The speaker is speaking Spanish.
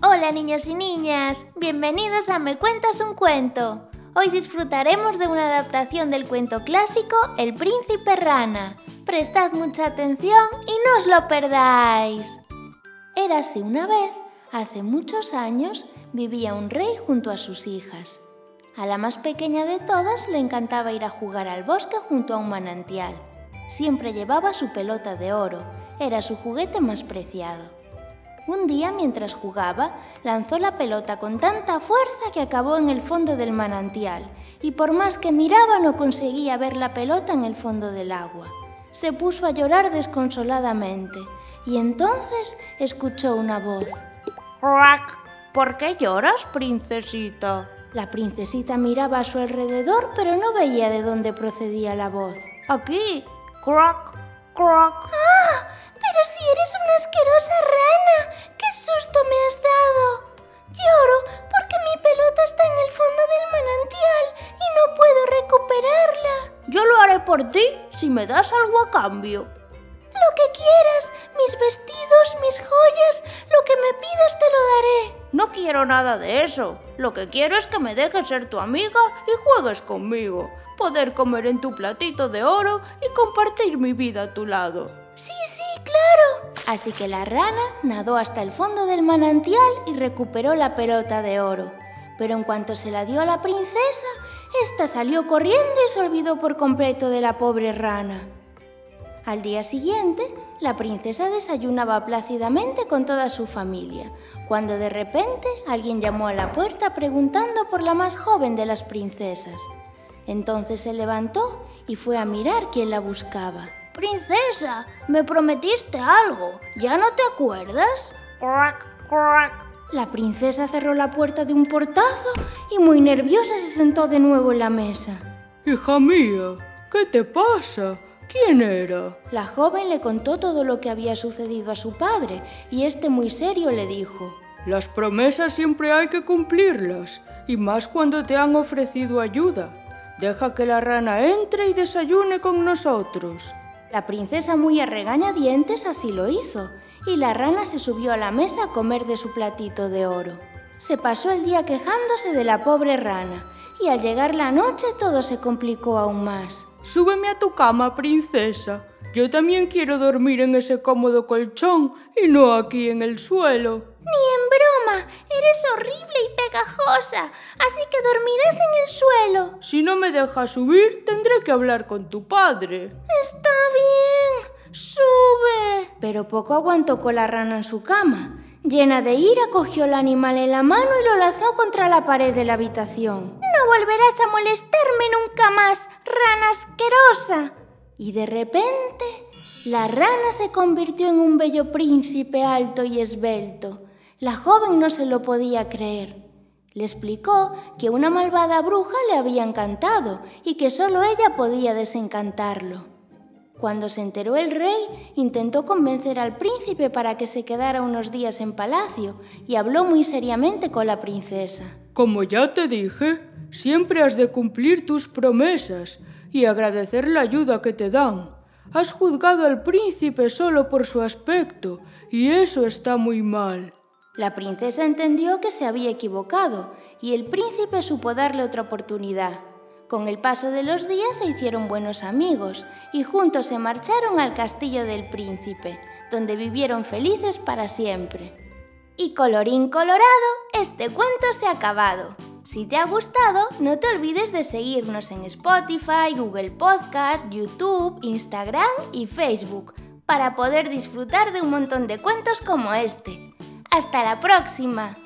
Hola niños y niñas, bienvenidos a Me Cuentas un Cuento. Hoy disfrutaremos de una adaptación del cuento clásico El Príncipe Rana. Prestad mucha atención y no os lo perdáis. Érase una vez, hace muchos años, vivía un rey junto a sus hijas. A la más pequeña de todas le encantaba ir a jugar al bosque junto a un manantial. Siempre llevaba su pelota de oro, era su juguete más preciado. Un día, mientras jugaba, lanzó la pelota con tanta fuerza que acabó en el fondo del manantial, y por más que miraba no conseguía ver la pelota en el fondo del agua. Se puso a llorar desconsoladamente, y entonces escuchó una voz. ¡Crack! ¿Por qué lloras, princesita? La princesita miraba a su alrededor, pero no veía de dónde procedía la voz. Aquí. ¡Crack! ¡Crack! Pero si eres una asquerosa rana, ¡qué susto me has dado! Lloro porque mi pelota está en el fondo del manantial y no puedo recuperarla. Yo lo haré por ti si me das algo a cambio. Lo que quieras, mis vestidos, mis joyas, lo que me pidas te lo daré. No quiero nada de eso. Lo que quiero es que me dejes ser tu amiga y juegues conmigo. Poder comer en tu platito de oro y compartir mi vida a tu lado. Así que la rana nadó hasta el fondo del manantial y recuperó la pelota de oro. Pero en cuanto se la dio a la princesa, ésta salió corriendo y se olvidó por completo de la pobre rana. Al día siguiente, la princesa desayunaba plácidamente con toda su familia, cuando de repente alguien llamó a la puerta preguntando por la más joven de las princesas. Entonces se levantó y fue a mirar quién la buscaba. Princesa, me prometiste algo. ¿Ya no te acuerdas? Crack, crack. La princesa cerró la puerta de un portazo y muy nerviosa se sentó de nuevo en la mesa. Hija mía, ¿qué te pasa? ¿Quién era? La joven le contó todo lo que había sucedido a su padre y este muy serio le dijo: Las promesas siempre hay que cumplirlas, y más cuando te han ofrecido ayuda. Deja que la rana entre y desayune con nosotros. La princesa muy a regañadientes así lo hizo, y la rana se subió a la mesa a comer de su platito de oro. Se pasó el día quejándose de la pobre rana, y al llegar la noche todo se complicó aún más. Súbeme a tu cama, princesa. Yo también quiero dormir en ese cómodo colchón y no aquí en el suelo. Ni en broma. Eres horrible y pegajosa. Así que dormirás en el suelo. Si no me dejas subir, tendré que hablar con tu padre. Está bien. Sube. Pero poco aguantó con la rana en su cama. Llena de ira, cogió el animal en la mano y lo lanzó contra la pared de la habitación. No volverás a molestarme nunca más, rana asquerosa. Y de repente, la rana se convirtió en un bello príncipe alto y esbelto. La joven no se lo podía creer. Le explicó que una malvada bruja le había encantado y que solo ella podía desencantarlo. Cuando se enteró el rey, intentó convencer al príncipe para que se quedara unos días en palacio y habló muy seriamente con la princesa. Como ya te dije, siempre has de cumplir tus promesas y agradecer la ayuda que te dan. Has juzgado al príncipe solo por su aspecto y eso está muy mal. La princesa entendió que se había equivocado y el príncipe supo darle otra oportunidad. Con el paso de los días se hicieron buenos amigos y juntos se marcharon al castillo del príncipe, donde vivieron felices para siempre. Y colorín colorado, este cuento se ha acabado. Si te ha gustado, no te olvides de seguirnos en Spotify, Google Podcast, YouTube, Instagram y Facebook para poder disfrutar de un montón de cuentos como este. ¡Hasta la próxima!